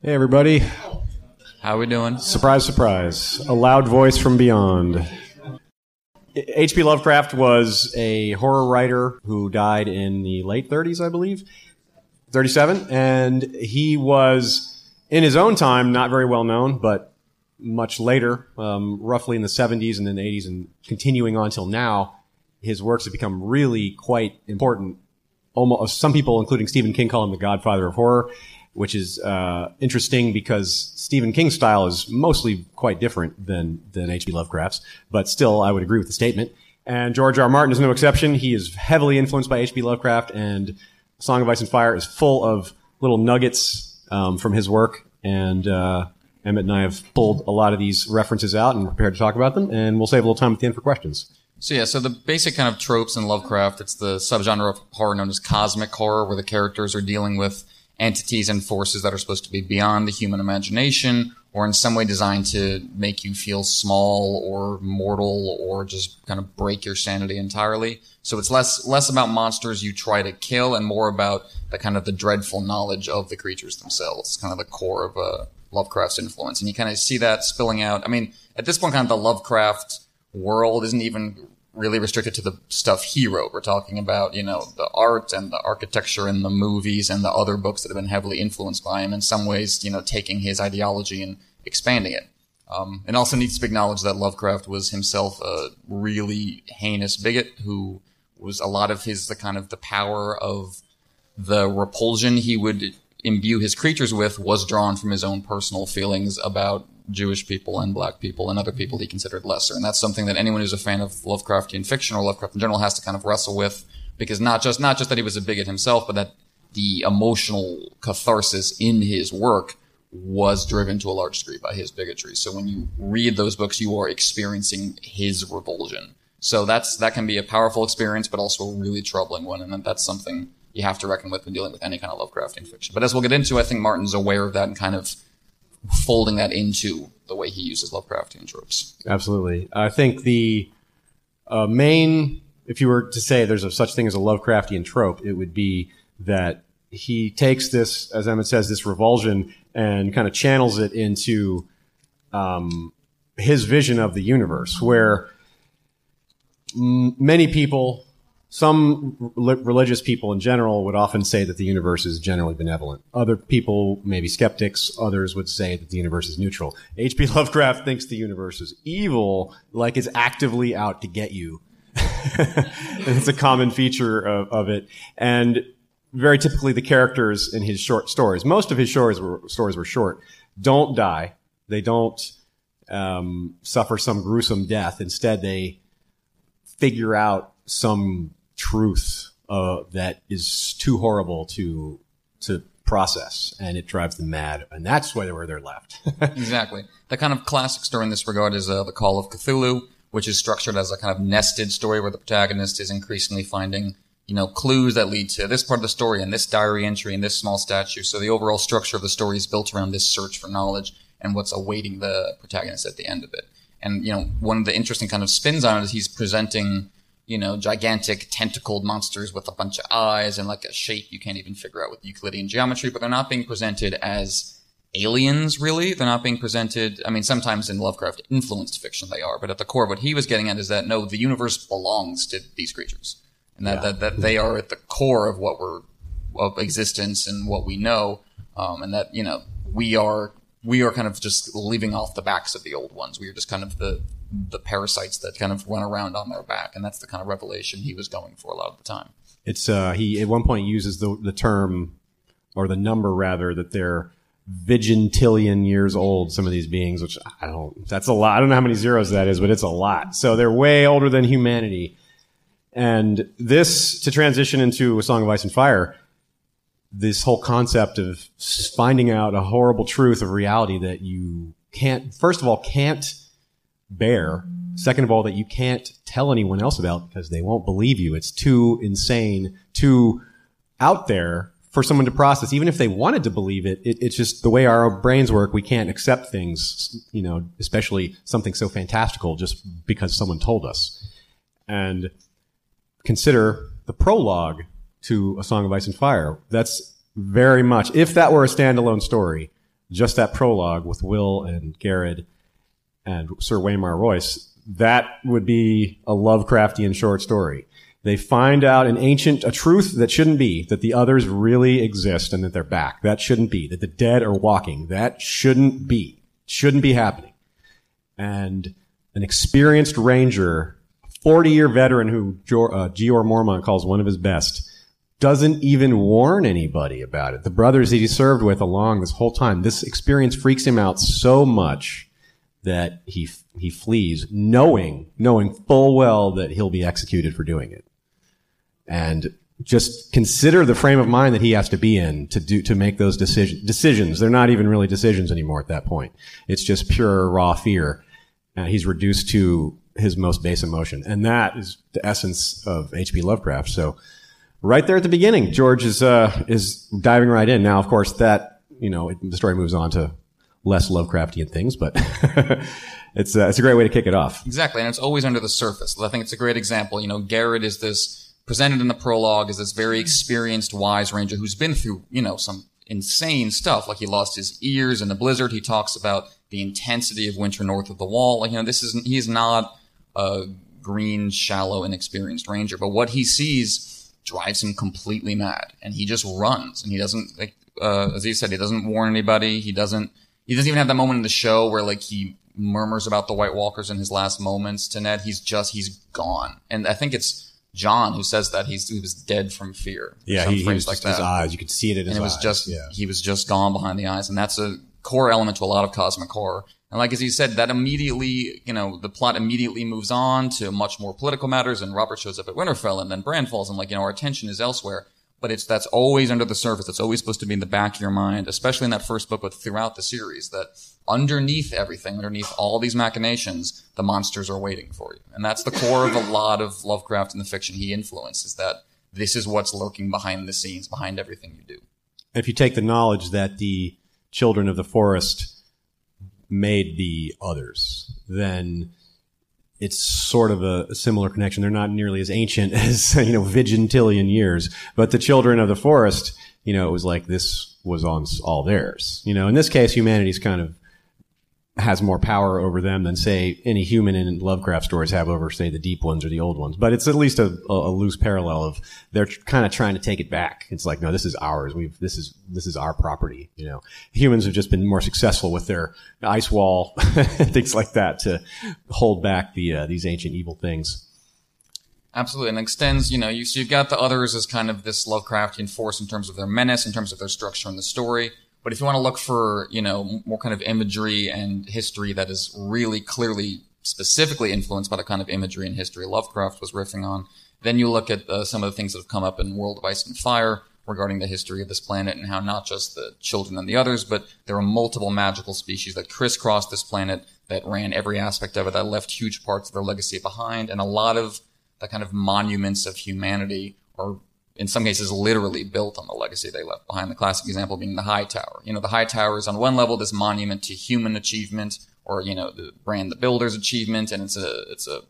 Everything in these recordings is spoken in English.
Hey, everybody. How we doing? Surprise, surprise. A loud voice from beyond. H.P. Lovecraft was a horror writer who died in the late 30s, I believe, 37. And he was, in his own time, not very well known, but much later, um, roughly in the 70s and then the 80s and continuing on till now, his works have become really quite important. Almost, some people, including Stephen King, call him the godfather of horror which is uh, interesting because Stephen King's style is mostly quite different than than H.P. Lovecraft's, but still, I would agree with the statement. And George R. R. Martin is no exception. He is heavily influenced by H.P. Lovecraft, and Song of Ice and Fire is full of little nuggets um, from his work. And uh, Emmett and I have pulled a lot of these references out and prepared to talk about them. And we'll save a little time at the end for questions. So yeah, so the basic kind of tropes in Lovecraft, it's the subgenre of horror known as cosmic horror, where the characters are dealing with entities and forces that are supposed to be beyond the human imagination or in some way designed to make you feel small or mortal or just kind of break your sanity entirely. So it's less less about monsters you try to kill and more about the kind of the dreadful knowledge of the creatures themselves. Kind of the core of uh, Lovecraft's influence, and you kind of see that spilling out. I mean, at this point, kind of the Lovecraft world isn't even really restricted to the stuff he wrote. We're talking about, you know, the art and the architecture and the movies and the other books that have been heavily influenced by him. In some ways, you know, taking his ideology and expanding it. Um, and also needs to be acknowledged that Lovecraft was himself a really heinous bigot who was a lot of his, the kind of the power of the repulsion he would imbue his creatures with was drawn from his own personal feelings about Jewish people and black people and other people he considered lesser. And that's something that anyone who's a fan of Lovecraftian fiction or Lovecraft in general has to kind of wrestle with because not just, not just that he was a bigot himself, but that the emotional catharsis in his work was driven to a large degree by his bigotry. So when you read those books, you are experiencing his revulsion. So that's, that can be a powerful experience, but also a really troubling one. And that's something you have to reckon with when dealing with any kind of Lovecraftian fiction. But as we'll get into, I think Martin's aware of that and kind of folding that into the way he uses Lovecraftian tropes. Absolutely. I think the uh, main, if you were to say there's a such thing as a Lovecraftian trope, it would be that he takes this, as Emmett says, this revulsion and kind of channels it into um, his vision of the universe, where m- many people some religious people in general would often say that the universe is generally benevolent. Other people, maybe skeptics, others would say that the universe is neutral. H.P. Lovecraft thinks the universe is evil, like it's actively out to get you. it's a common feature of, of, it. And very typically the characters in his short stories, most of his stories were, stories were short, don't die. They don't um, suffer some gruesome death. Instead, they figure out some truth uh, that is too horrible to to process, and it drives them mad, and that's why where they're left. exactly. The kind of classic story in this regard is uh, the Call of Cthulhu, which is structured as a kind of nested story where the protagonist is increasingly finding you know clues that lead to this part of the story and this diary entry and this small statue. So the overall structure of the story is built around this search for knowledge and what's awaiting the protagonist at the end of it. And you know, one of the interesting kind of spins on it is he's presenting you know, gigantic tentacled monsters with a bunch of eyes and like a shape you can't even figure out with Euclidean geometry, but they're not being presented as aliens, really. They're not being presented, I mean, sometimes in Lovecraft influenced fiction they are, but at the core, what he was getting at is that no, the universe belongs to these creatures. And that, yeah. that, that they are at the core of what we're, of existence and what we know. Um, and that, you know, we are, we are kind of just living off the backs of the old ones. We are just kind of the, the parasites that kind of run around on their back, and that's the kind of revelation he was going for a lot of the time. It's uh, he at one point uses the the term or the number rather that they're vigintillion years old. Some of these beings, which I don't, that's a lot. I don't know how many zeros that is, but it's a lot. So they're way older than humanity. And this to transition into a Song of Ice and Fire. This whole concept of finding out a horrible truth of reality that you can't, first of all, can't bear. Second of all, that you can't tell anyone else about because they won't believe you. It's too insane, too out there for someone to process. Even if they wanted to believe it, it, it's just the way our brains work. We can't accept things, you know, especially something so fantastical just because someone told us. And consider the prologue to A Song of Ice and Fire. That's very much, if that were a standalone story, just that prologue with Will and Gared and Sir Waymar Royce, that would be a Lovecraftian short story. They find out an ancient, a truth that shouldn't be, that the others really exist and that they're back. That shouldn't be. That the dead are walking. That shouldn't be. Shouldn't be happening. And an experienced ranger, 40 year veteran who Jeor, uh, Mormont calls one of his best, doesn't even warn anybody about it. The brothers that he served with along this whole time, this experience freaks him out so much that he he flees, knowing knowing full well that he'll be executed for doing it. And just consider the frame of mind that he has to be in to do to make those decisions. Decisions. They're not even really decisions anymore at that point. It's just pure raw fear. Uh, he's reduced to his most base emotion, and that is the essence of H.P. Lovecraft. So, right there at the beginning, George is uh, is diving right in. Now, of course, that you know it, the story moves on to less Lovecraftian things, but it's uh, it's a great way to kick it off. Exactly, and it's always under the surface. I think it's a great example. You know, Gared is this presented in the prologue as this very experienced, wise ranger who's been through, you know, some insane stuff. Like he lost his ears in the blizzard. He talks about the intensity of winter north of the wall. Like, you know, this is he's not a green, shallow, inexperienced ranger, but what he sees drives him completely mad, and he just runs. And he doesn't, like, uh, as he said, he doesn't warn anybody. He doesn't. He doesn't even have that moment in the show where like he murmurs about the White Walkers in his last moments to Ned. He's just he's gone, and I think it's Jon who says that he's he was dead from fear. Yeah, he, he was like just his eyes. You could see it in his and it was eyes. just yeah. he was just gone behind the eyes, and that's a core element to a lot of cosmic horror. And like as you said, that immediately, you know, the plot immediately moves on to much more political matters, and Robert shows up at Winterfell, and then Bran falls, and like you know, our attention is elsewhere. But it's that's always under the surface. It's always supposed to be in the back of your mind, especially in that first book, but throughout the series. That underneath everything, underneath all these machinations, the monsters are waiting for you, and that's the core of a lot of Lovecraft and the fiction he influences. That this is what's lurking behind the scenes, behind everything you do. if you take the knowledge that the children of the forest made the others, then it's sort of a, a similar connection. They're not nearly as ancient as, you know, vigintillion years, but the children of the forest, you know, it was like this was on all theirs. You know, in this case, humanity's kind of has more power over them than say any human in Lovecraft stories have over say the deep ones or the old ones. But it's at least a, a, loose parallel of they're kind of trying to take it back. It's like no, this is ours. We've this is this is our property. You know, humans have just been more successful with their ice wall things like that to hold back the uh, these ancient evil things. Absolutely, and extends. You know, you so you've got the others as kind of this Lovecraftian force in terms of their menace, in terms of their structure in the story. But if you want to look for, you know, more kind of imagery and history that is really clearly, specifically influenced by the kind of imagery and history Lovecraft was riffing on, then you look at uh, some of the things that have come up in World of Ice and Fire regarding the history of this planet and how not just the children and the others, but there are multiple magical species that crisscrossed this planet that ran every aspect of it that left huge parts of their legacy behind, and a lot of the kind of monuments of humanity are in some cases literally built on the legacy they left behind. The classic example being the Hightower. You know, the Hightower is on one level this monument to human achievement, or you know, the Bran the Builder's achievement, and it's a it's a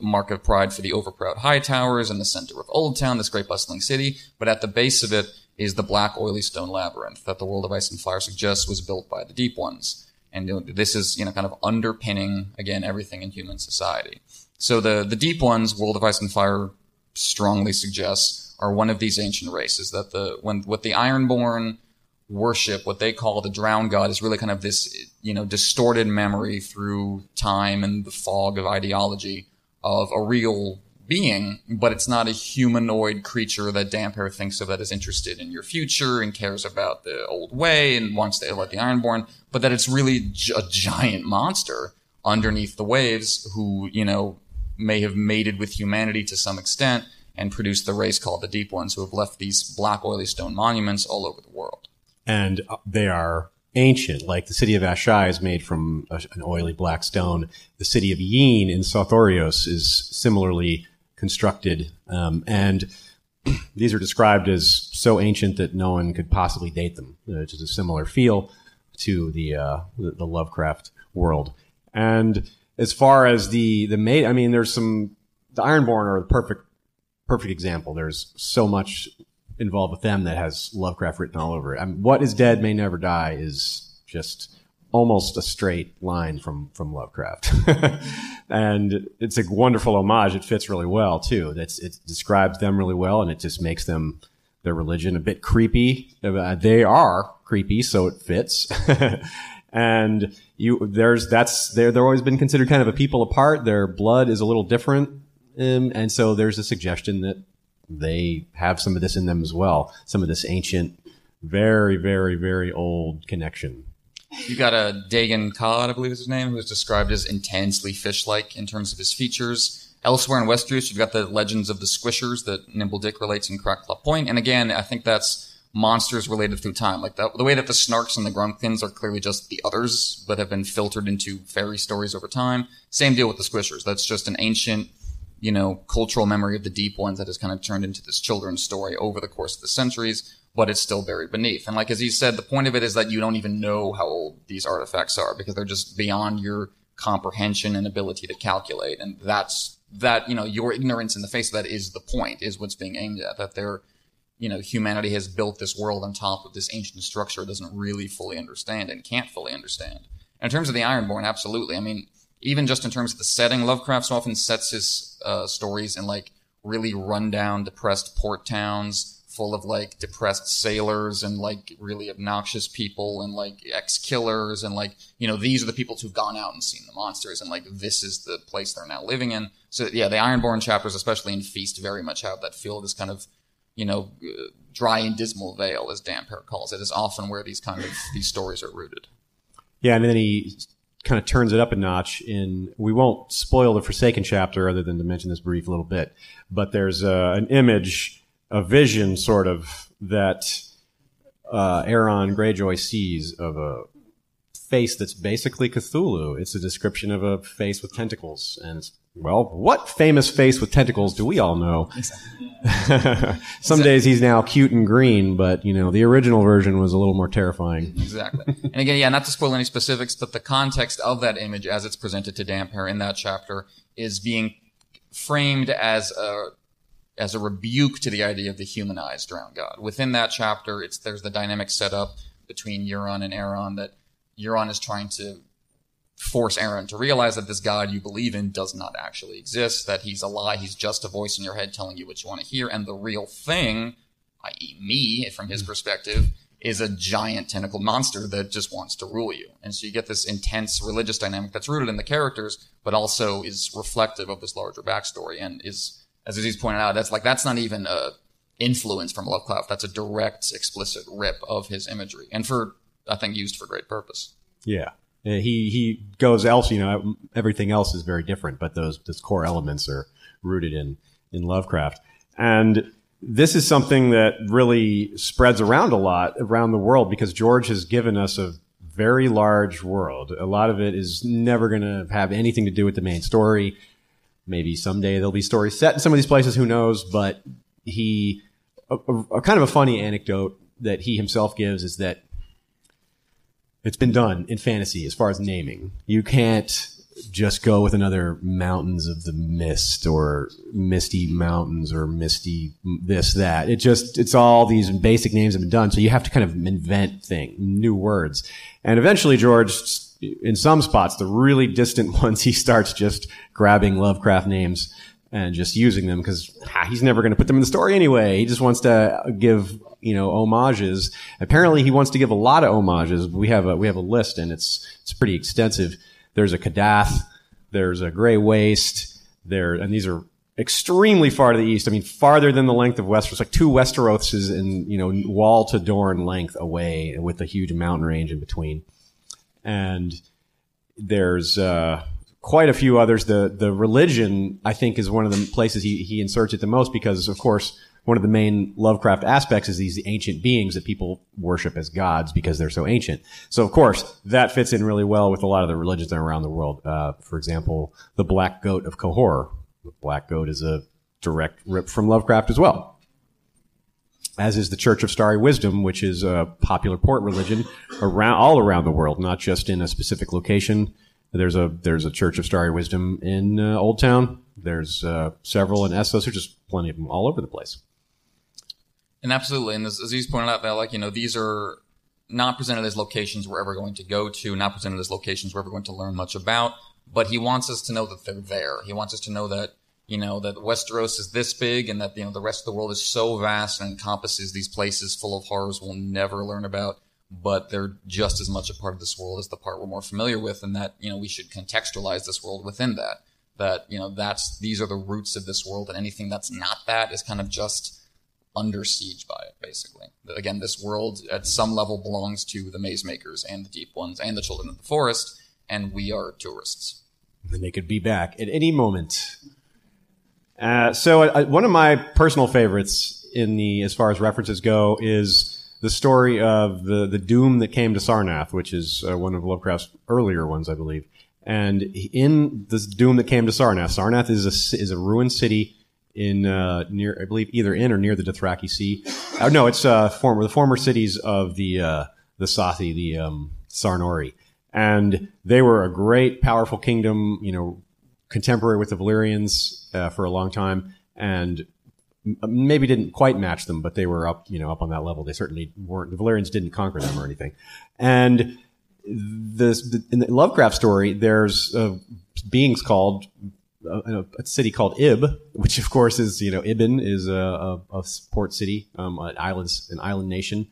mark of pride for the overproud Hightowers in the center of Oldtown, this great bustling city. But at the base of it is the black oily stone labyrinth that the World of Ice and Fire suggests was built by the Deep Ones. And this is you know kind of underpinning again everything in human society. So the the Deep Ones, World of Ice and Fire strongly suggests are one of these ancient races that the when what the Ironborn worship, what they call the drowned god, is really kind of this you know distorted memory through time and the fog of ideology of a real being, but it's not a humanoid creature that Damphair thinks of that is interested in your future and cares about the old way and wants to let the Ironborn, but that it's really a giant monster underneath the waves who, you know, may have mated with humanity to some extent and produced the race called the Deep Ones, who have left these black oily stone monuments all over the world. And uh, they are ancient. Like the city of Asshai is made from an oily black stone. The city of Yeen in Sothoryos is similarly constructed. Um, and these are described as so ancient that no one could possibly date them, uh, which is a similar feel to the, uh, the, the Lovecraft world. And as far as the the mate, I mean, there's some the Ironborn are the perfect perfect example. There's so much involved with them that has Lovecraft written all over it. I mean, what is dead may never die is just almost a straight line from from Lovecraft, and it's a wonderful homage. It fits really well too. That's it describes them really well, and it just makes them their religion a bit creepy. Uh, they are creepy, so it fits. and you there's that's they're they're always been considered kind of a people apart. Their blood is a little different, um, and so there's a suggestion that they have some of this in them as well. Some of this ancient, very very very old connection. You got a Dagon Codd, I believe is his name, who is described as intensely fish-like in terms of his features. Elsewhere in Westeros, you've got the legends of the Squishers that Nimble Dick relates in Crackclaw Point, and again, I think that's monsters related through time. Like the, the way that the Snarks and the Grumkins are clearly just the others, but have been filtered into fairy stories over time. Same deal with the Squishers. That's just an ancient, you know, cultural memory of the deep ones that has kind of turned into this children's story over the course of the centuries, but it's still buried beneath. And like as you said, the point of it is that you don't even know how old these artifacts are because they're just beyond your comprehension and ability to calculate. And that's that, you know, your ignorance in the face of that is the point, is what's being aimed at, that they're you know, humanity has built this world on top of this ancient structure it doesn't really fully understand and can't fully understand. And in terms of the Ironborn, absolutely. I mean, even just in terms of the setting, Lovecraft often sets his uh, stories in like really rundown, depressed port towns full of like depressed sailors and like really obnoxious people and like ex killers and like, you know, these are the people who've gone out and seen the monsters and like this is the place they're now living in. So yeah, the Ironborn chapters, especially in Feast, very much have that feel, this kind of you know, dry and dismal vale, as Parrott calls it, is often where these kind of these stories are rooted. Yeah, and then he kind of turns it up a notch in we won't spoil the forsaken chapter other than to mention this brief little bit but there's uh, an image a vision sort of that uh, Aeron Greyjoy sees of a face that's basically Cthulhu. It's a description of a face with tentacles, and it's well, what famous face with tentacles do we all know? Exactly. Some exactly. days he's now cute and green, but you know the original version was a little more terrifying. Exactly. and again, yeah, not to spoil any specifics, but the context of that image as it's presented to Damphair in that chapter is being framed as a as a rebuke to the idea of the humanized drowned god. Within that chapter, it's there's the dynamic set up between Euron and Aeron that Euron is trying to force Aeron to realize that this God you believe in does not actually exist, that he's a lie, he's just a voice in your head telling you what you want to hear, and the real thing, i.e., me, from his hmm. perspective, is a giant tentacled monster that just wants to rule you. And so you get this intense religious dynamic that's rooted in the characters, but also is reflective of this larger backstory and is, as Aziz pointed out, that's like, that's not even a influence from Lovecraft. That's a direct, explicit rip of his imagery. And for, I think, used for great purpose. Yeah. He he goes else. You know, everything else is very different, but those those core elements are rooted in in Lovecraft. And this is something that really spreads around a lot around the world because George has given us a very large world. A lot of it is never going to have anything to do with the main story. Maybe someday there'll be stories set in some of these places. Who knows? But he, a, a, a kind of a funny anecdote that he himself gives is that it's been done in fantasy as far as naming. You can't just go with another mountains of the mist or misty mountains or misty this that. It just it's all these basic names have been done. So you have to kind of invent thing new words. And eventually george in some spots the really distant ones he starts just grabbing lovecraft names and just using them because ah, he's never going to put them in the story anyway he just wants to give you know homages. Apparently, he wants to give a lot of homages. We have a we have a list, and it's it's pretty extensive. There's a Kadath, there's a Grey Waste, there, and these are extremely far to the east. I mean, farther than the length of Westeros, like two Westeroses in you know wall to Dorne length away, with a huge mountain range in between. And there's uh, quite a few others. The the religion, I think, is one of the places he, he inserts it the most because, of course, one of the main Lovecraft aspects is these ancient beings that people worship as gods because they're so ancient. So, of course, that fits in really well with a lot of the religions around the world. Uh, for example, the Black Goat of Qohor. The Black Goat is a direct rip from Lovecraft as well. As is the Church of Starry Wisdom, which is a popular port religion around all around the world, not just in a specific location. There's a there's a Church of Starry Wisdom in uh, Oldtown. There's uh, several in Essos. There's just plenty of them all over the place. And absolutely, and as Aziz pointed out, that like you know these are not presented as locations we're ever going to go to, not presented as locations we're ever going to learn much about. But he wants us to know that they're there. He wants us to know that you know that Westeros is this big, and that you know the rest of the world is so vast and encompasses these places full of horrors we'll never learn about. But they're just as much a part of this world as the part we're more familiar with, and that you know we should contextualize this world within that. That you know that's these are the roots of this world, and anything that's not that is kind of just under siege by it, basically. Again, this world at some level belongs to the maze makers and the deep ones and the children of the forest, and we are tourists. And they could be back at any moment. Uh, so, uh, one of my personal favorites in the as far as references go is the story of the the doom that came to Sarnath, which is uh, one of Lovecraft's earlier ones, I believe. And in this doom that came to Sarnath, Sarnath is a is a ruined city in uh, near, I believe, either in or near the Dothraki Sea. Oh, no, it's uh, former the former cities of the uh, the Sathi, the um, Sarnori, and they were a great, powerful kingdom. You know, contemporary with the Valyrians uh, for a long time, and maybe didn't quite match them, but they were up, you know, up on that level. They certainly weren't. The Valyrians didn't conquer them or anything, and this the, in the Lovecraft story, there's uh, beings called a, a, city called Ib, which of course is you know Ibben is a, a, a port city, um, an island an island nation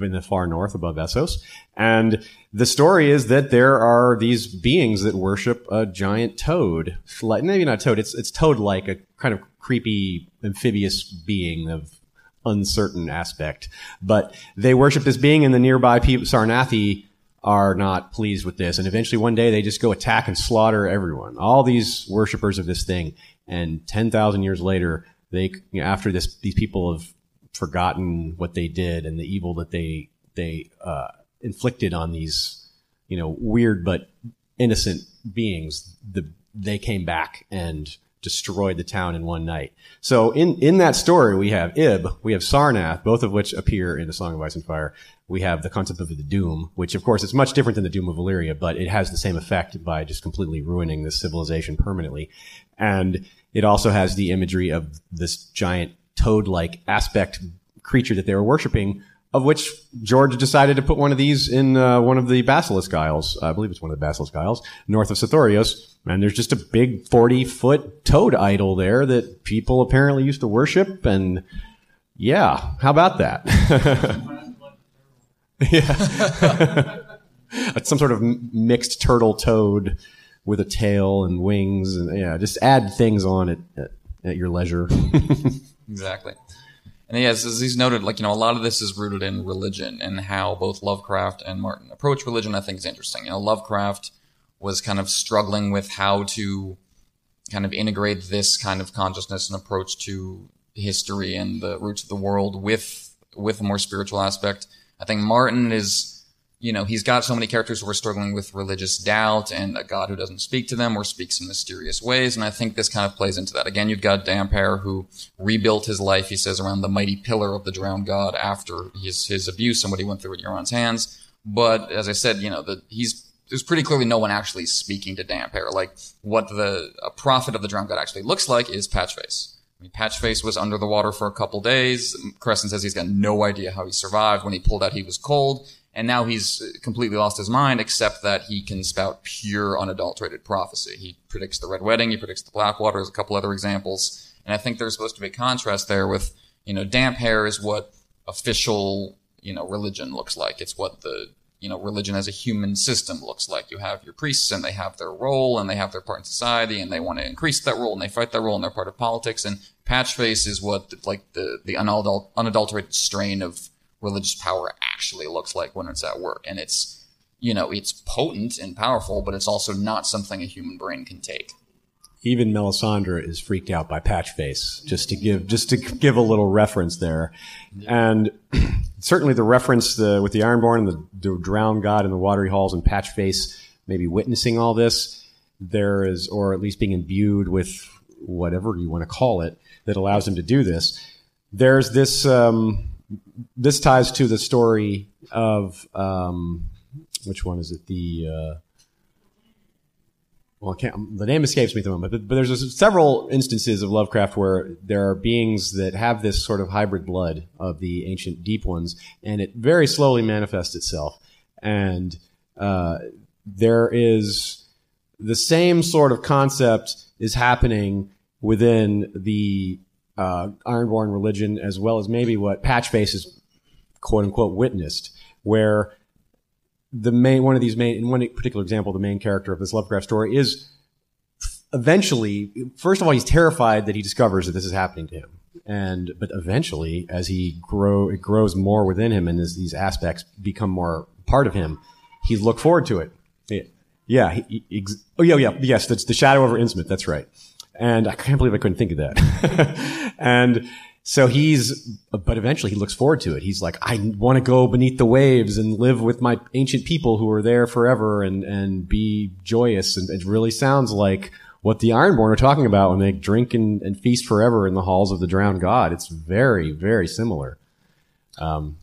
in the far north above Essos, and the story is that there are these beings that worship a giant toad, maybe not toad, it's it's toad like a kind of creepy amphibious being of uncertain aspect, but they worship this being, and the nearby people, Sarnathi are not pleased with this. And eventually one day they just go attack and slaughter everyone, all these worshippers of this thing. And 10,000 years later, they, you know, after this, these people have forgotten what they did and the evil that they, they, uh, inflicted on these, you know, weird but innocent beings. The, they came back and destroyed the town in one night. So in, in that story, we have Ib, we have Sarnath, both of which appear in the Song of Ice and Fire we have the concept of the doom, which of course is much different than the doom of Valyria, but it has the same effect by just completely ruining this civilization permanently. And it also has the imagery of this giant toad-like aspect creature that they were worshiping, of which George decided to put one of these in uh, one of the Basilisk Isles. I believe it's one of the Basilisk Isles, north of Sothoryos. And there's just a big 40 foot toad idol there that people apparently used to worship. And yeah, how about that? Yeah. Some sort of mixed turtle toad with a tail and wings and yeah, just add things on it at, at your leisure. exactly. And yes, as he's noted, like, you know, a lot of this is rooted in religion and how both Lovecraft and Martin approach religion, I think is interesting. You know, Lovecraft was kind of struggling with how to kind of integrate this kind of consciousness and approach to history and the roots of the world with, with a more spiritual aspect. I think Martin is, you know, he's got so many characters who are struggling with religious doubt and a God who doesn't speak to them or speaks in mysterious ways. And I think this kind of plays into that. Again, you've got Damphair who rebuilt his life, he says, around the mighty pillar of the drowned God after his, his abuse and what he went through at Euron's hands. But as I said, you know, that he's there's pretty clearly no one actually speaking to Damphair. Like what the a prophet of the drowned god actually looks like is Patchface. I mean, Patchface was under the water for a couple days. Cressen says he's got no idea how he survived. When he pulled out, he was cold. And now he's completely lost his mind, except that he can spout pure, unadulterated prophecy. He predicts the Red Wedding. He predicts the Blackwater. There's a couple other examples. And I think there's supposed to be a contrast there with, you know, Damphair is what official, you know, religion looks like. It's what the you know, religion as a human system looks like. You have your priests and they have their role and they have their part in society and they want to increase that role and they fight that role and they're part of politics. And Patchface is what like the, the unadul- unadulterated strain of religious power actually looks like when it's at work. And it's, you know, it's potent and powerful, but it's also not something a human brain can take. Even Melisandre is freaked out by Patchface, just to give just to give a little reference there, and certainly the reference the, with the Ironborn and the, the drowned god in the watery halls and Patchface maybe witnessing all this. There is, or at least being imbued with whatever you want to call it, that allows him to do this. There's this. Um, this ties to the story of um, which one is it? The uh, well, I can't. The name escapes me at the moment, but, but there's a, several instances of Lovecraft where there are beings that have this sort of hybrid blood of the ancient deep ones, and it very slowly manifests itself. And uh, there is the same sort of concept is happening within the uh, Ironborn religion, as well as maybe what Patchface has quote unquote witnessed, where the main one of these main in one particular example, the main character of this Lovecraft story is eventually, first of all, he's terrified that he discovers that this is happening to him, and but eventually, as he grow, it grows more within him, and as these aspects become more part of him, he look forward to it. Yeah, he, he, oh yeah, yeah, yes, that's the shadow over Innsmouth. That's right. And I can't believe I couldn't think of that. and so he's, but eventually he looks forward to it. He's like, I want to go beneath the waves and live with my ancient people who are there forever and, and be joyous. And it really sounds like what the Ironborn are talking about when they drink and, and feast forever in the halls of the drowned god. It's very, very similar. Um,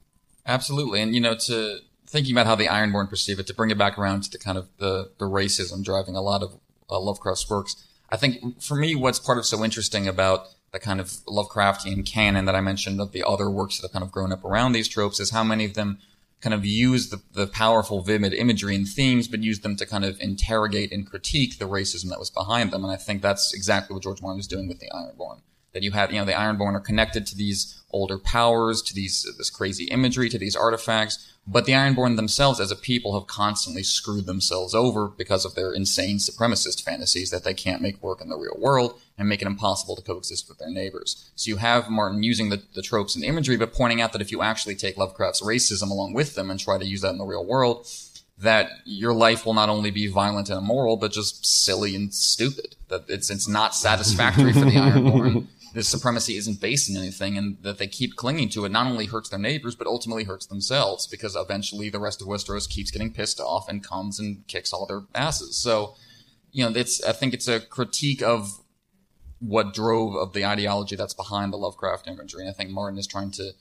Absolutely. And, you know, to thinking about how the Ironborn perceive it, to bring it back around to the kind of the, the racism driving a lot of uh, Lovecraft's works, I think for me, what's part of so interesting about the kind of Lovecraftian canon that I mentioned of the other works that have kind of grown up around these tropes is how many of them kind of use the, the powerful, vivid imagery and themes, but use them to kind of interrogate and critique the racism that was behind them. And I think that's exactly what George Martin was doing with the Ironborn. That you have, you know, the Ironborn are connected to these older powers, to these, this crazy imagery, to these artifacts, but the Ironborn themselves as a people have constantly screwed themselves over because of their insane supremacist fantasies that they can't make work in the real world and make it impossible to coexist with their neighbors. So you have Martin using the, the tropes and imagery, but pointing out that if you actually take Lovecraft's racism along with them and try to use that in the real world, that your life will not only be violent and immoral, but just silly and stupid. That it's it's not satisfactory for the Ironborn this supremacy isn't based in anything and that they keep clinging to it not only hurts their neighbors, but ultimately hurts themselves because eventually the rest of Westeros keeps getting pissed off and comes and kicks all their asses. So, you know, it's, I think it's a critique of what drove of the ideology that's behind the Lovecraft imagery. And I think Martin is trying to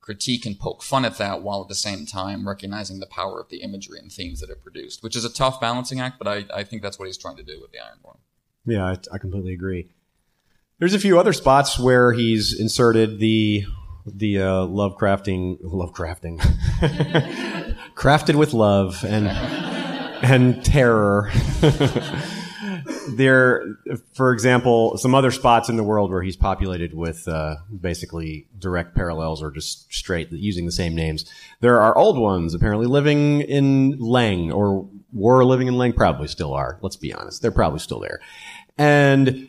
critique and poke fun at that while at the same time recognizing the power of the imagery and themes that it produced, which is a tough balancing act, but I, I think that's what he's trying to do with the Ironborn. Yeah, I, I completely agree. There's a few other spots where he's inserted the the uh, love crafting, love crafting, crafted with love and and terror. there, for example, some other spots in the world where he's populated with uh, basically direct parallels or just straight using the same names. There are old ones apparently living in Leng or were living in Leng, probably still are. Let's be honest, they're probably still there, and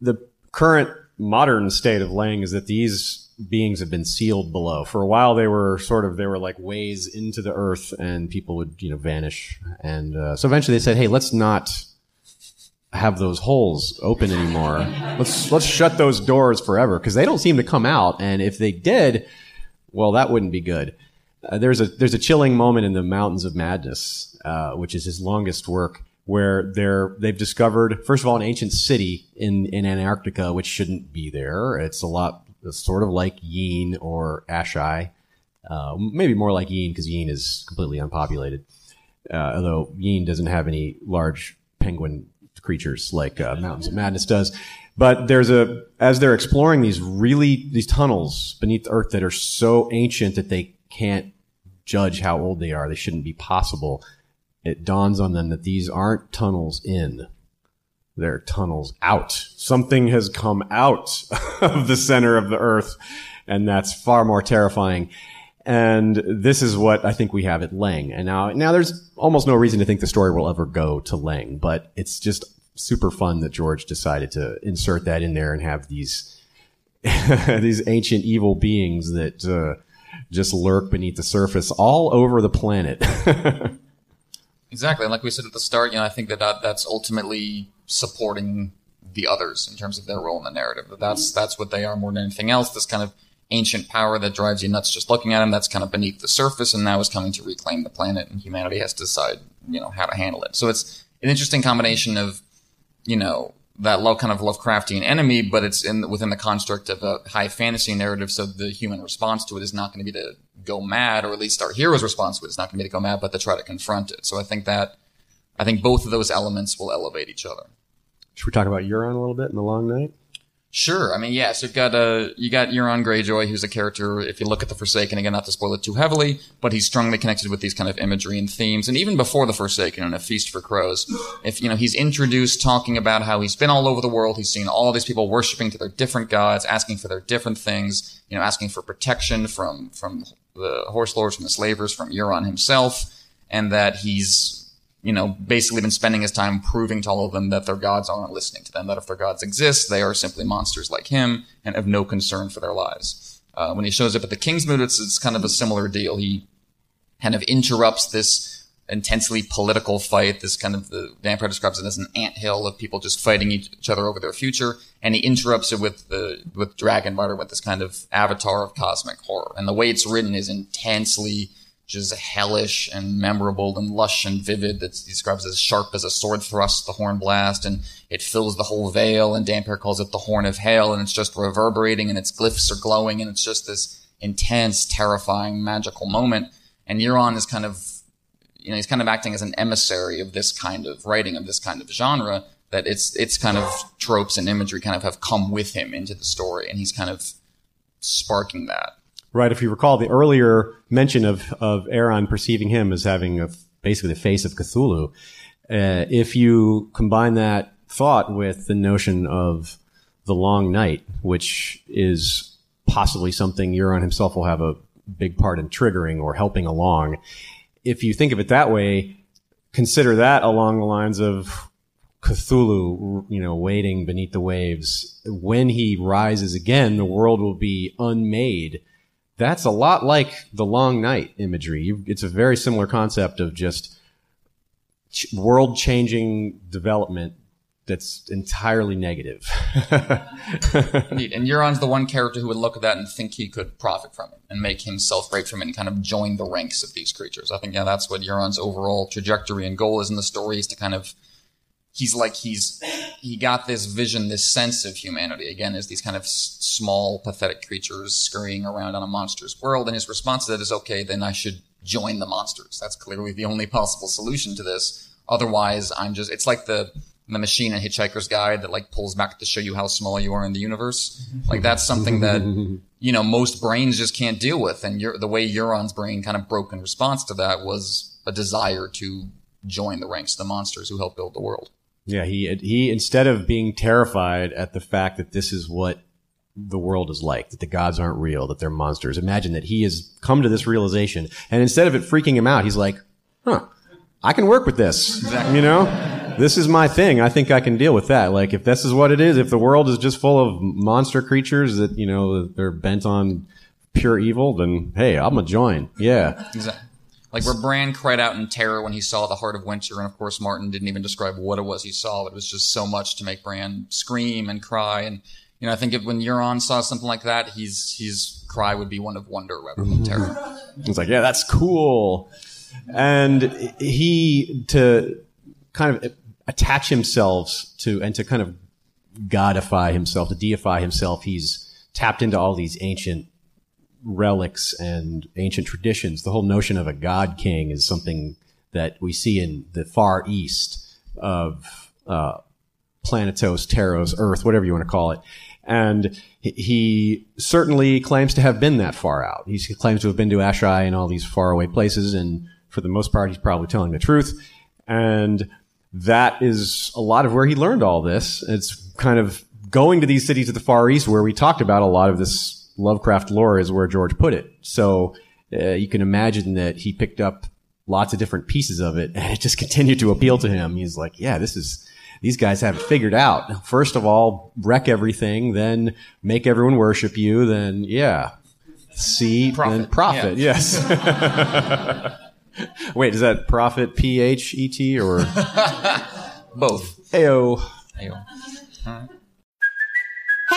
the current modern state of Leng is that these beings have been sealed below. For a while, they were sort of they were like ways into the earth, and people would you know vanish. And uh, so eventually, they said, "Hey, let's not have those holes open anymore. let's let's shut those doors forever because they don't seem to come out. And if they did, well, that wouldn't be good." Uh, there's a there's a chilling moment in the Mountains of Madness, uh, which is his longest work, where they're they've discovered first of all an ancient city in in Antarctica which shouldn't be there. It's a lot it's sort of like Yeen or Asshai, uh, maybe more like Yeen because Yeen is completely unpopulated. Uh, although Yeen doesn't have any large penguin creatures like uh, Mountains of Madness does. But there's a as they're exploring these really these tunnels beneath earth that are so ancient that they can't judge how old they are. They shouldn't be possible it dawns on them that these aren't tunnels in. They're tunnels out. Something has come out of the center of the earth, and that's far more terrifying. And this is what I think we have at Leng. And now, now there's almost no reason to think the story will ever go to Leng, but it's just super fun that George decided to insert that in there and have these, these ancient evil beings that, uh, just lurk beneath the surface all over the planet. exactly. And like we said at the start, you know, I think that, that that's ultimately supporting the others in terms of their role in the narrative. That's, mm-hmm. that's what they are more than anything else. This kind of ancient power that drives you nuts just looking at them. That's kind of beneath the surface and now is coming to reclaim the planet and humanity has to decide, you know, how to handle it. So it's an interesting combination of, you know, that low kind of Lovecraftian enemy, but it's in within the construct of a high fantasy narrative. So the human response to it is not going to be to go mad, or at least our hero's response to it is not going to be to go mad, but to try to confront it. So I think that I think both of those elements will elevate each other. Should we talk about Euron a little bit in the Long Night? Sure. I mean, yes, you've got uh, you got Euron Greyjoy, who's a character. If you look at the Forsaken, again, not to spoil it too heavily, but he's strongly connected with these kind of imagery and themes. And even before the Forsaken and A Feast for Crows, if you know, he's introduced talking about how he's been all over the world. He's seen all these people worshiping to their different gods, asking for their different things. You know, asking for protection from from the horse lords, from the slavers, from Euron himself, and that he's you know, basically been spending his time proving to all of them that their gods aren't listening to them, that if their gods exist, they are simply monsters like him and have no concern for their lives. Uh, when he shows up at the Kingsmoot, it's, it's kind of a similar deal. He kind of interrupts this intensely political fight. This kind of the vampire describes it as an ant hill of people just fighting each other over their future, and he interrupts it with the with Dragonbinder with this kind of avatar of cosmic horror. And the way it's written is intensely just hellish and memorable and lush and vivid. That describes as sharp as a sword thrust, the horn blast, and it fills the whole vale. And Damphair calls it the horn of hail, and it's just reverberating, and its glyphs are glowing, and it's just this intense, terrifying, magical moment. And Euron is kind of, you know, he's kind of acting as an emissary of this kind of writing, of this kind of genre. That it's it's kind of tropes and imagery kind of have come with him into the story, and he's kind of sparking that right? If you recall the earlier mention of, of Aeron perceiving him as having a, basically the face of Cthulhu, uh, if you combine that thought with the notion of the long night, which is possibly something Euron himself will have a big part in triggering or helping along. If you think of it that way, consider that along the lines of Cthulhu, you know, waiting beneath the waves. When he rises again, the world will be unmade that's a lot like the long night imagery. It's a very similar concept of just world changing development that's entirely negative. Indeed. And Euron's the one character who would look at that and think he could profit from it and make himself great from it and kind of join the ranks of these creatures. I think, yeah, that's what Euron's overall trajectory and goal is in the story is to kind of he's like he's he got this vision, this sense of humanity again as these kind of s- small, pathetic creatures scurrying around on a monster's world. And his response to that is, okay, then I should join the monsters. That's clearly the only possible solution to this. Otherwise, I'm just it's like the the machine in Hitchhiker's Guide that like pulls back to show you how small you are in the universe. Like that's something that you know most brains just can't deal with. And the way Euron's brain kind of broke in response to that was a desire to join the ranks of the monsters who help build the world. Yeah, he he instead of being terrified at the fact that this is what the world is like, that the gods aren't real, that they're monsters. Imagine that he has come to this realization, and instead of it freaking him out, he's like, "Huh, I can work with this." Exactly. You know, this is my thing. I think I can deal with that. Like, if this is what it is, if the world is just full of monster creatures that you know they're bent on pure evil, then hey, I'm gonna join. Yeah. Exactly. Like where Bran cried out in terror when he saw the Heart of Winter, and of course Martin didn't even describe what it was he saw. It was just so much to make Bran scream and cry. And you know, I think if, when Euron saw something like that, he's his cry would be one of wonder rather than terror. He's like, yeah, that's cool. And he to kind of attach himself to and to kind of godify himself, to deify himself. He's tapped into all these ancient relics and ancient traditions. The whole notion of a god king is something that we see in the far east of uh, Planetos, Taros, Earth, whatever you want to call it. And he certainly claims to have been that far out. He claims to have been to Asshai and all these faraway places, and for the most part, he's probably telling the truth. And that is a lot of where he learned all this. It's kind of going to these cities of the Far East where we talked about a lot of this Lovecraft lore is where George put it. So uh, you can imagine that he picked up lots of different pieces of it and it just continued to appeal to him. He's like, yeah, this is, these guys have it figured out. First of all, wreck everything, then make everyone worship you, then yeah, C Prophet, and profit. Yes. Wait, is that profit P H E T or Both. Ayo.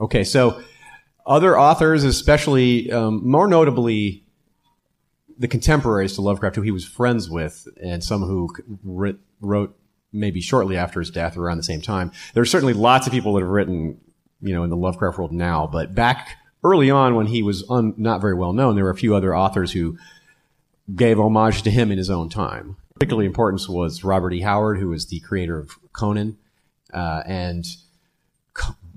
Okay, so other authors, especially um, more notably the contemporaries to Lovecraft, who he was friends with, and some who writ, wrote maybe shortly after his death or around the same time. There are certainly lots of people that have written, you know, in the Lovecraft world now, but back early on when he was un, not very well known, there were a few other authors who gave homage to him in his own time. Particularly important was Robert E. Howard, who was the creator of Conan, uh, and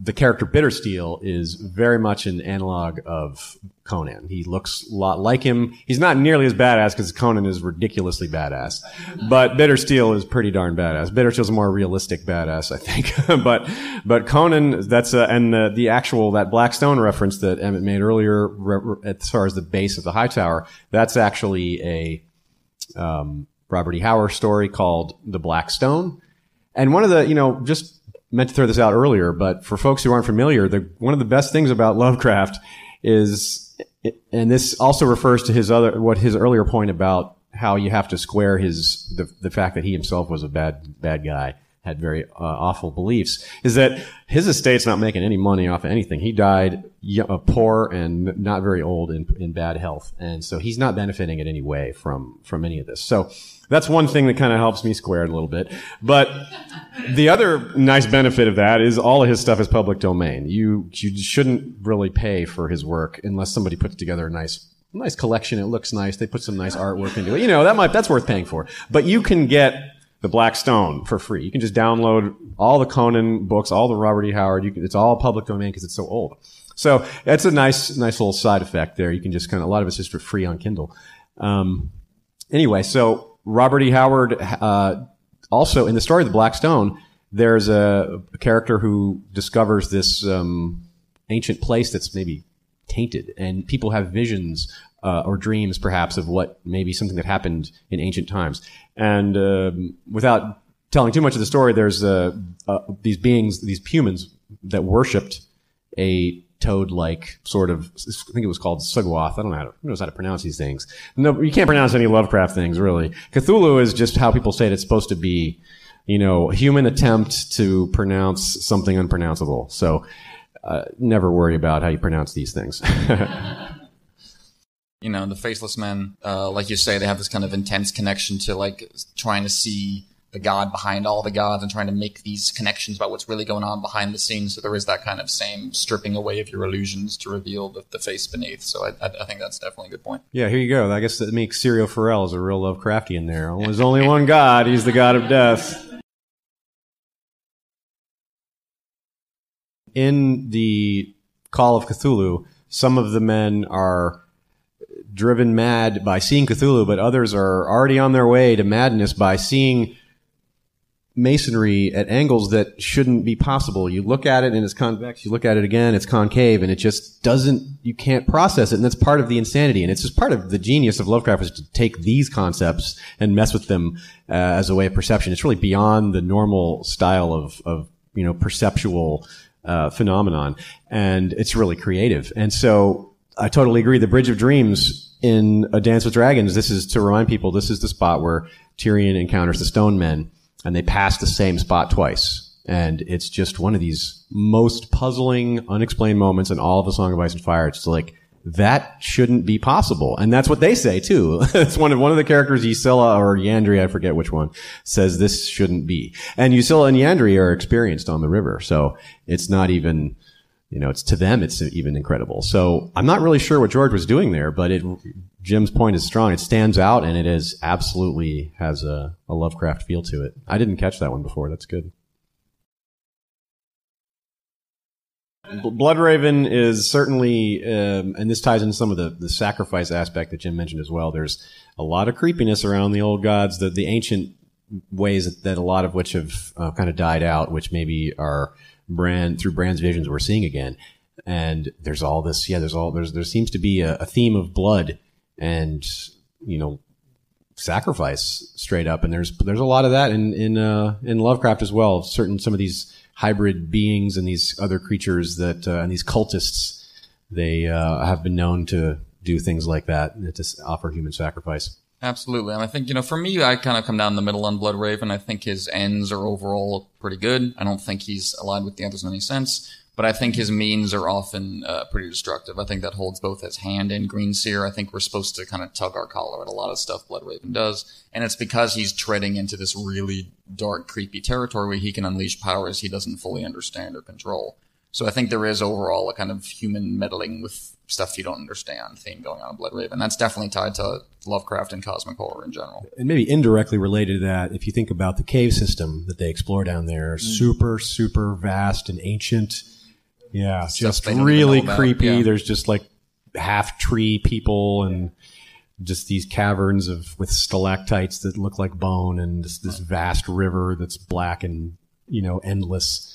the character Bittersteel is very much an analog of Conan. He looks a lot like him. He's not nearly as badass because Conan is ridiculously badass, but Bittersteel is pretty darn badass. Bittersteel's a more realistic badass, I think. but but Conan, that's and the, the actual that Blackstone reference that Emmett made earlier, re- re- as far as the base of the Hightower, that's actually a um, Robert E. Howard story called The Black Stone. And one of the, you know, just meant to throw this out earlier, but for folks who aren't familiar, the, one of the best things about Lovecraft is, and this also refers to his other, what his earlier point about how you have to square his, the, the fact that he himself was a bad, bad guy, had very uh, awful beliefs, is that his estate's not making any money off of anything. He died uh, poor and not very old in, in bad health. And so he's not benefiting in any way from, from any of this. So, that's one thing that kind of helps me square it a little bit. But the other nice benefit of that is all of his stuff is public domain. You you shouldn't really pay for his work unless somebody puts together a nice nice collection. It looks nice. They put some nice artwork into it. You know that might that's worth paying for. But you can get the Black Stone for free. You can just download all the Conan books, all the Robert E. Howard. Can, it's all public domain because it's so old. So that's a nice nice little side effect there. You can just kind of a lot of it's just for free on Kindle. Um, anyway, so Robert E. Howard, uh, also in the story of the Black Stone, there's a, a character who discovers this um, ancient place that's maybe tainted, and people have visions uh, or dreams, perhaps, of what maybe something that happened in ancient times. And um, without telling too much of the story, there's uh, uh these beings, these humans that worshipped a toad-like sort of. I think it was called Sugwath. I don't know how to, knows how to pronounce these things. No, you can't pronounce any Lovecraft things really. Cthulhu is just how people say it. It's supposed to be, you know, human attempt to pronounce something unpronounceable. So uh, never worry about how you pronounce these things. you know, the faceless men, uh, like you say, they have this kind of intense connection to like trying to see the god behind all the gods and trying to make these connections about what's really going on behind the scenes. So there is that kind of same stripping away of your illusions to reveal the, the face beneath. So I, I, I, think that's definitely a good point. Yeah, here you go. I guess that makes Syrio Forel as a real Lovecraftian there. There's only one god. He's the god of death. In the Call of Cthulhu, some of the men are driven mad by seeing Cthulhu, but others are already on their way to madness by seeing masonry at angles that shouldn't be possible. You look at it and it's convex. You look at it again, it's concave, and it just doesn't. You can't process it, and that's part of the insanity. And it's just part of the genius of Lovecraft is to take these concepts and mess with them uh, as a way of perception. It's really beyond the normal style of of you know perceptual uh, phenomenon, and it's really creative. And so I totally agree. The Bridge of Dreams in A Dance with Dragons. This is to remind people. This is the spot where Tyrion encounters the Stone Men and they pass the same spot twice. And it's just one of these most puzzling, unexplained moments in all of the Song of Ice and Fire. It's like, that shouldn't be possible. And that's what they say too. it's one of, one of the characters, Ysilla or Yandry, I forget which one, says this shouldn't be. And Ysilla and Yandry are experienced on the river. So it's not even, you know, it's to them, it's even incredible. So I'm not really sure what George was doing there, but it, Jim's point is strong. It stands out and it is absolutely has a, a Lovecraft feel to it. I didn't catch that one before. That's good. Bloodraven is certainly, um, and this ties into some of the, the sacrifice aspect that Jim mentioned as well. There's a lot of creepiness around the old gods, the, the ancient ways that, that a lot of which have uh, kind of died out, which maybe are Bran through Bran's visions we're seeing again. And there's all this, yeah, there's all, there's, there seems to be a, a theme of blood and, you know, sacrifice straight up. And there's, there's a lot of that in, in, uh, in Lovecraft as well. Certain, some of these, hybrid beings and these other creatures that uh, and these cultists they uh, have been known to do things like that to offer human sacrifice. Absolutely, and I think you know, for me, I kind of come down the middle on Bloodraven. I think his ends are overall pretty good. I don't think he's aligned with the others in any sense but I think his means are often uh, pretty destructive. I think that holds both his hand and greenseer. I think we're supposed to kind of tug our collar at a lot of stuff Bloodraven does, and it's because he's treading into this really dark, creepy territory where he can unleash powers he doesn't fully understand or control. So I think there is overall a kind of human meddling with stuff you don't understand theme going on in Bloodraven. That's definitely tied to Lovecraft and cosmic horror in general. And maybe indirectly related to that, if you think about the cave system that they explore down there, mm. super, super vast and ancient yeah, just really creepy. Yeah. There's just like half tree people and just these caverns of with stalactites that look like bone and this, this vast river that's black and you know endless.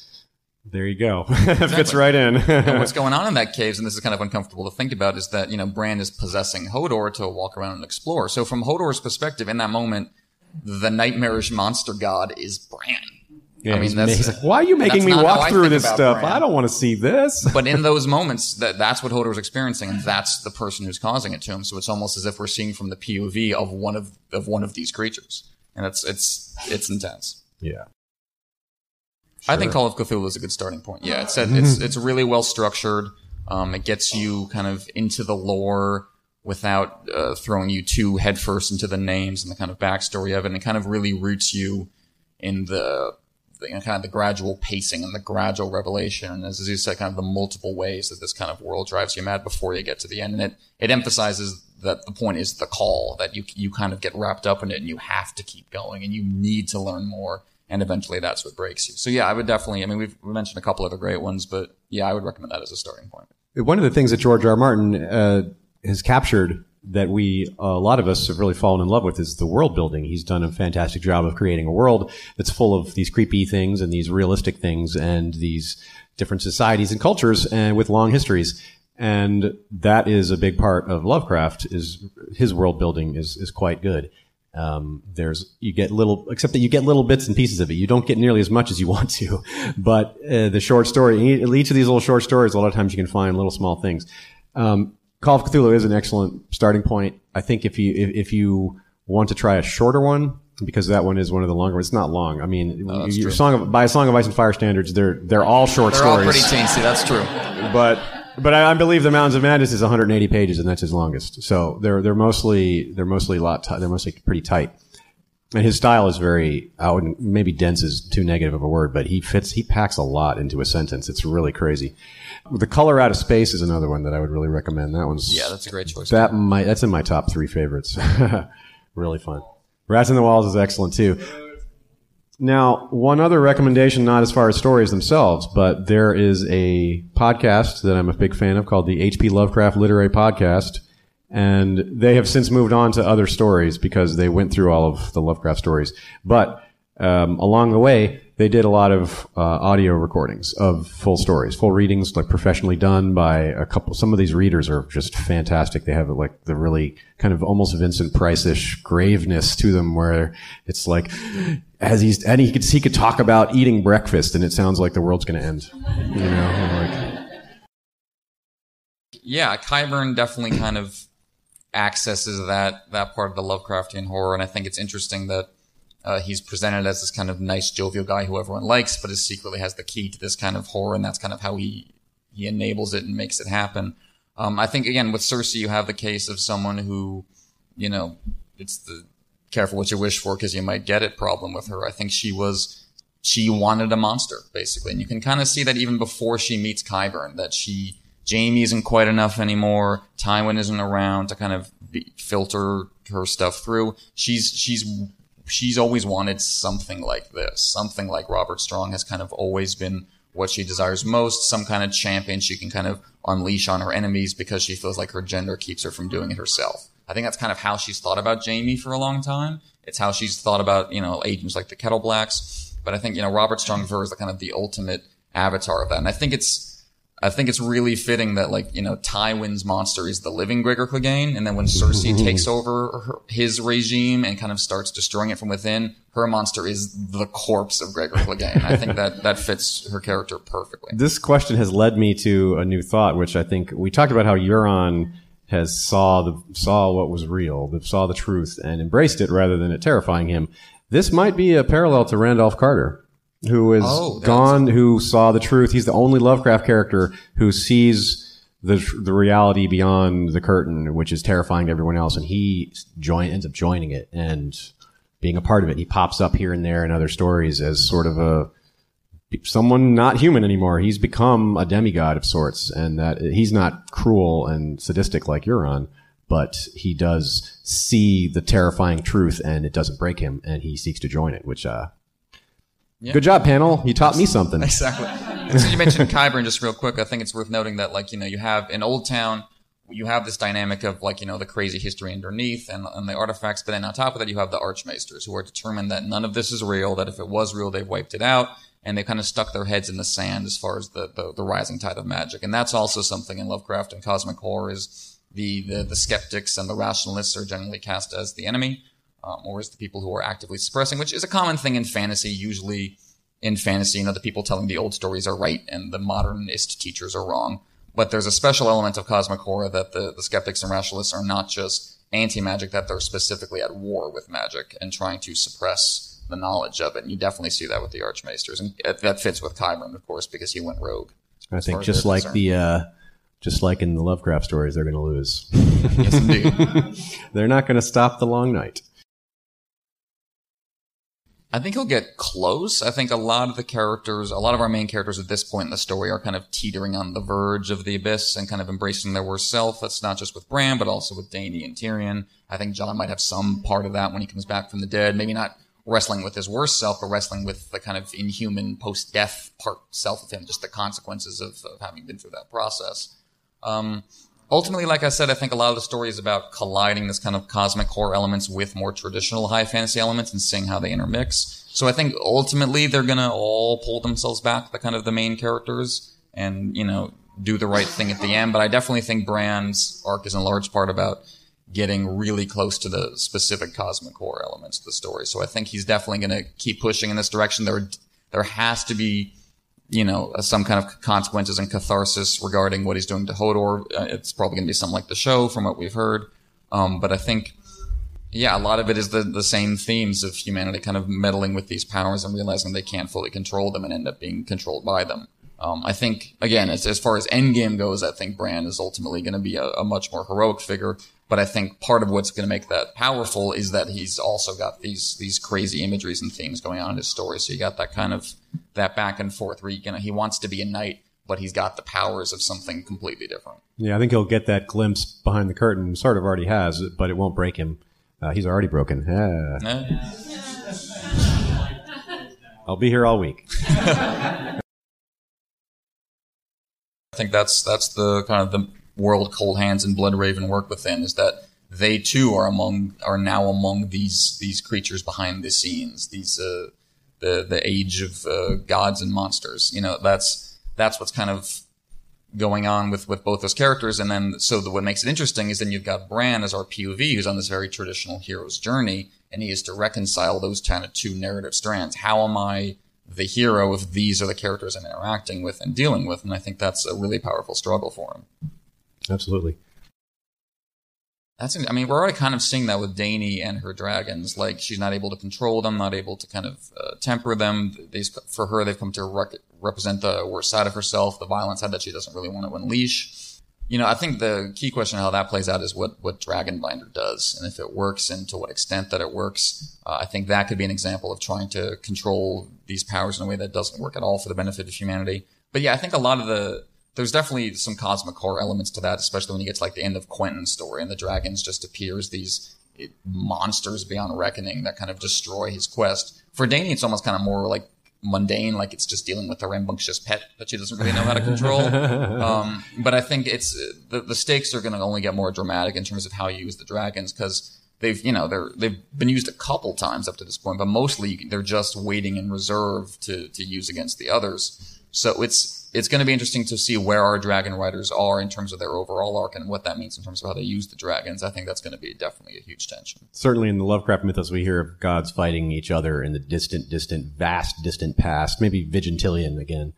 There you go. Exactly. Fits right in. what's going on in that caves, and this is kind of uncomfortable to think about, is that you know Bran is possessing Hodor to walk around and explore. So from Hodor's perspective, in that moment, the nightmarish monster god is Bran. Yeah, I mean, that's, like, why are you making me walk through this stuff? Bran. I don't want to see this. but in those moments, that that's what Hodor was experiencing, and that's the person who's causing it to him. So it's almost as if we're seeing from the POV of one of of one of these creatures, and it's it's it's intense. Yeah. I think Call of Cthulhu is a good starting point. Yeah, it's it's it's really well structured. Um, it gets you kind of into the lore without uh, throwing you too headfirst into the names and the kind of backstory of it, and it kind of really roots you in the the, you know, kind of the gradual pacing and the gradual revelation, and as you said, kind of the multiple ways that this kind of world drives you mad before you get to the end. And it it emphasizes that the point is the call that you you kind of get wrapped up in it, and you have to keep going, and you need to learn more, and eventually that's what breaks you. So yeah, I would definitely. I mean, we've we mentioned a couple other great ones, but yeah, I would recommend that as a starting point. One of the things that George R. R. Martin uh, has captured that we a lot of us have really fallen in love with is the world building. He's done a fantastic job of creating a world that's full of these creepy things and these realistic things and these different societies and cultures and with long histories. And that is a big part of Lovecraft is his world building is is quite good. Um, there's you get little, except that you get little bits and pieces of it. You don't get nearly as much as you want to. But uh, the short story, each of these little short stories, a lot of times you can find little small things. Um, Call of Cthulhu is an excellent starting point. I think if you if, if you want to try a shorter one, because that one is one of the longer. Ones. It's not long. I mean, oh, your song of, by a Song of Ice and Fire standards, they're they're all short they're stories. They're all pretty teensy. That's true. But but I, I, believe the Mountains of Madness is 180 pages, and that's his longest. So they're they're mostly they're mostly a lot. T- they're mostly pretty tight. And his style is very, I wouldn't, maybe dense is too negative of a word, but he fits, he packs a lot into a sentence. It's really crazy. The Color Out of Space is another one that I would really recommend. That one's yeah, that's a great choice. That might that's in my top three favorites. really fun. Rats in the Walls is excellent too. Now, one other recommendation, not as far as stories themselves, but there is a podcast that I'm a big fan of called the H.P. Lovecraft Literary Podcast. And they have since moved on to other stories because they went through all of the Lovecraft stories. But um, along the way, they did a lot of uh, audio recordings of full stories, full readings, like professionally done by a couple. Some of these readers are just fantastic. They have like the really kind of almost Vincent Price-ish graveness to them, where it's like as he's and he could he could talk about eating breakfast, and it sounds like the world's going to end. You know, like yeah, Qyburn definitely kind of accesses that that part of the Lovecraftian horror, and I think it's interesting that uh, he's presented as this kind of nice, jovial guy who everyone likes, but is secretly has the key to this kind of horror, and that's kind of how he he enables it and makes it happen. Um, I think again with Cersei, you have the case of someone who, you know, it's the careful what you wish for because you might get it problem with her. I think she was she wanted a monster basically, and you can kind of see that even before she meets Qyburn that she Jaime isn't quite enough anymore. Tywin isn't around to kind of be, filter her stuff through. She's she's she's always wanted something like this, something like Robert Strong has kind of always been what she desires most, some kind of champion she can kind of unleash on her enemies because she feels like her gender keeps her from doing it herself. I think that's kind of how she's thought about Jaime for a long time. It's how she's thought about, you know, agents like the Kettleblacks. But I think, you know, Robert Strong is the kind of the ultimate avatar of that. And I think it's, I think it's really fitting that like, you know, Tywin's monster is the living Gregor Clegane. And then when Cersei takes over her, his regime and kind of starts destroying it from within, her monster is the corpse of Gregor Clegane. I think that, that fits her character perfectly. This question has led me to a new thought, which I think we talked about how Euron has saw the, saw what was real, saw the truth and embraced it rather than it terrifying him. This might be a parallel to Randolph Carter who is Oh, gone, who saw the truth. He's the only Lovecraft character who sees the the reality beyond the curtain, which is terrifying to everyone else, and he join ends up joining it and being a part of it. He pops up here and there in other stories as sort of a someone not human anymore. He's become a demigod of sorts, and that he's not cruel and sadistic like Euron, but he does see the terrifying truth, and it doesn't break him, and he seeks to join it. Which, uh, good job, panel. You taught me something. Exactly. And so you mentioned Qyburn just real quick. I think it's worth noting that, like, you know, you have in Oldtown, you have this dynamic of, like, you know, the crazy history underneath and, and the artifacts. But then on top of that, you have the Archmaesters who are determined that none of this is real, that if it was real, they've wiped it out. And they kind of stuck their heads in the sand as far as the, the, the rising tide of magic. And that's also something in Lovecraft and Cosmic Horror is the, the, the skeptics and the rationalists are generally cast as the enemy, um, or is the people who are actively suppressing, which is a common thing in fantasy, usually in fantasy, you know, the people telling the old stories are right and the modernist teachers are wrong. But there's a special element of cosmic horror that the, the skeptics and rationalists are not just anti-magic, that they're specifically at war with magic and trying to suppress the knowledge of it. And you definitely see that with the Archmaesters. And that fits with Qyburn, of course, because he went rogue. I think just like concerned. the, uh, just like in the Lovecraft stories, they're going to lose. Yes, indeed. they're not going to stop the long night. I think he'll get close. I think a lot of the characters, a lot of our main characters at this point in the story are kind of teetering on the verge of the abyss and kind of embracing their worst self. That's not just with Bran, but also with Dany and Tyrion. I think Jon might have some part of that when he comes back from the dead. Maybe not wrestling with his worst self, but wrestling with the kind of inhuman post-death part self of him, just the consequences of, of having been through that process. Um, ultimately, like I said, I think a lot of the story is about colliding this kind of cosmic horror elements with more traditional high fantasy elements and seeing how they intermix. So I think ultimately they're gonna all pull themselves back, the kind of the main characters, and you know do the right thing at the end. But I definitely think Bran's arc is in large part about getting really close to the specific cosmic horror elements of the story. So I think he's definitely gonna keep pushing in this direction. There, there has to be you know, some kind of consequences and catharsis regarding what he's doing to Hodor. Uh, it's probably going to be something like the show from what we've heard. Um, but I think, yeah, a lot of it is the, the same themes of humanity kind of meddling with these powers and realizing they can't fully control them and end up being controlled by them. Um, I think, again, as, as far as Endgame goes, I think Bran is ultimately going to be a, a much more heroic figure. But I think part of what's going to make that powerful is that he's also got these these crazy imageries and themes going on in his story. So you got that kind of that back and forth where you know he wants to be a knight, but he's got the powers of something completely different. Yeah, I think he'll get that glimpse behind the curtain. Sort of already has, but it won't break him. Uh, he's already broken. Ah. Eh? I'll be here all week. I think that's that's the kind of the world Cold Hands and Bloodraven work within is that they too are among are now among these these creatures behind the scenes these uh, the the age of uh, gods and monsters. You know that's that's what's kind of going on with with both those characters. And then so the, what makes it interesting is then you've got Bran as our POV who's on this very traditional hero's journey and he is to reconcile those kind of two narrative strands. How am I the hero if these are the characters I'm interacting with and dealing with? And I think that's a really powerful struggle for him Absolutely. That's, I mean, we're already kind of seeing that with Dany and her dragons. Like, she's not able to control them, not able to kind of uh, temper them. These, for her, they've come to rec- represent the worst side of herself, the violent side that she doesn't really want to unleash. you know, I think the key question how that plays out is what what Dragonbinder does, and if it works, and to what extent that it works. Uh, I think that could be an example of trying to control these powers in a way that doesn't work at all for the benefit of humanity. But yeah, I think a lot of the there's definitely some cosmic horror elements to that, especially when you get to like the end of Quentyn's story and the dragons just appear as these monsters beyond reckoning that kind of destroy his quest. For Dany, it's almost kind of more like mundane, like it's just dealing with a rambunctious pet that she doesn't really know how to control. um, but I think it's the, the stakes are going to only get more dramatic in terms of how you use the dragons because they've you know they're they've been used a couple times up to this point, but mostly they're just waiting in reserve to to use against the others. So it's it's going to be interesting to see where our dragon riders are in terms of their overall arc and what that means in terms of how they use the dragons. I think that's going to be definitely a huge tension. Certainly in the Lovecraft mythos, we hear of gods fighting each other in the distant, distant, vast, distant past, maybe Vigintillion again.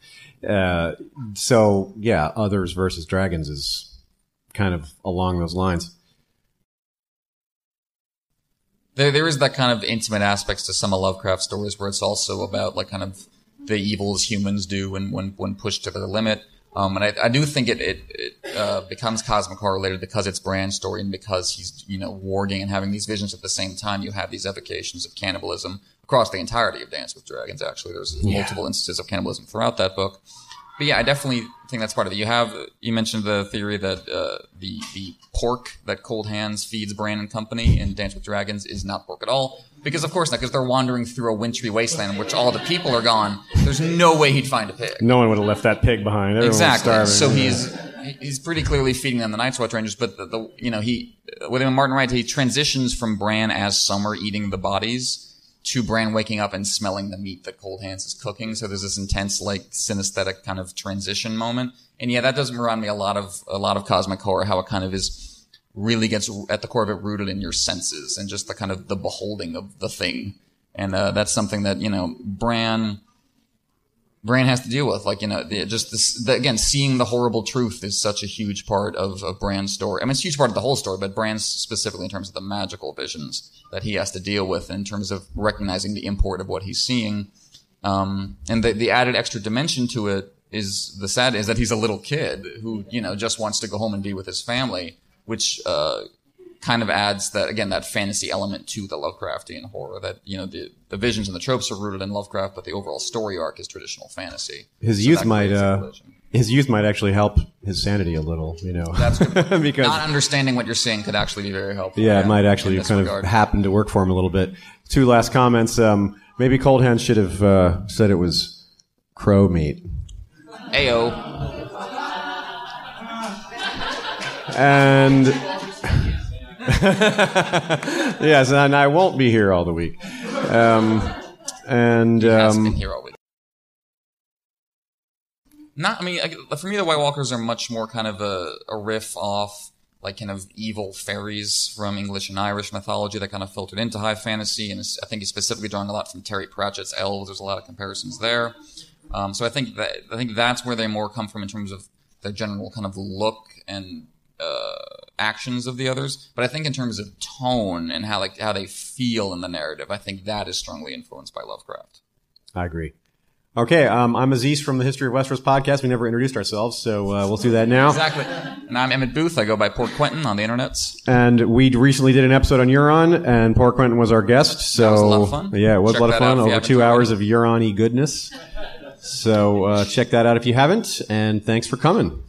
Uh, so yeah, others versus dragons is kind of along those lines. There, there is that kind of intimate aspects to some of Lovecraft stories where it's also about like kind of the evils humans do when when, when pushed to their limit. Um, and I, I, do think it, it, it uh, becomes cosmic horror related because it's Bran's story and because he's, you know, warging and having these visions at the same time. You have these evocations of cannibalism across the entirety of Dance with Dragons, actually. There's yeah. multiple instances of cannibalism throughout that book. But yeah, I definitely think that's part of it. You have, you mentioned the theory that uh, the, the pork that Cold Hands feeds Bran and company in Dance with Dragons is not pork at all. Because of course not, because they're wandering through a wintry wasteland in which all the people are gone. There's no way he'd find a pig. No one would have left that pig behind. Everyone exactly. So he's he's pretty clearly feeding them the Night's Watch Rangers, but the, the you know he with William Martin Wright he transitions from Bran as Summer eating the bodies to Bran waking up and smelling the meat that Cold Hands is cooking. So there's this intense like synesthetic kind of transition moment. And yeah, that does remind me a lot of a lot of cosmic horror, how it kind of is really gets at the core of it rooted in your senses and just the kind of the beholding of the thing. And uh, that's something that you know Bran Bran has to deal with. Like you know, just this the, again, seeing the horrible truth is such a huge part of of Bran's story. I mean, it's a huge part of the whole story, but Bran's specifically in terms of the magical visions that he has to deal with, in terms of recognizing the import of what he's seeing, um, and the the added extra dimension to it is the sad is that he's a little kid who you know just wants to go home and be with his family which uh, kind of adds that again that fantasy element to the Lovecraftian horror. That you know the the visions and the tropes are rooted in Lovecraft, but the overall story arc is traditional fantasy. His so youth might uh, his youth might actually help his sanity a little. You know, that's because not understanding what you're seeing could actually be very helpful. Yeah, yeah it might actually kind regard. of happen to work for him a little bit. Two last comments. Um, maybe Cold Hands should have uh, said it was crow meat. Ayo. And yes, and I won't be here all the week. Um, and um, been here all week. Not, I mean, for me, the White Walkers are much more kind of a, a riff off like kind of evil fairies from English and Irish mythology that kind of filtered into high fantasy, and I think he's specifically drawing a lot from Terry Pratchett's Elves. There's a lot of comparisons there. Um, so I think that I think that's where they more come from in terms of their general kind of look and uh, actions of the others, but I think in terms of tone and how like how they feel in the narrative, I think that is strongly influenced by Lovecraft. I agree. Okay, um, I'm Aziz from the History of Westeros podcast. We never introduced ourselves, so uh, we'll do that now. Exactly. And I'm Emmett Booth. I go by PoorQuentyn on the internets. And we recently did an episode on Euron, and PoorQuentyn was our guest. So that was a lot of fun. Yeah, it was check a lot of fun. Over two hours of Euron goodness. So uh, check that out if you haven't, and thanks for coming.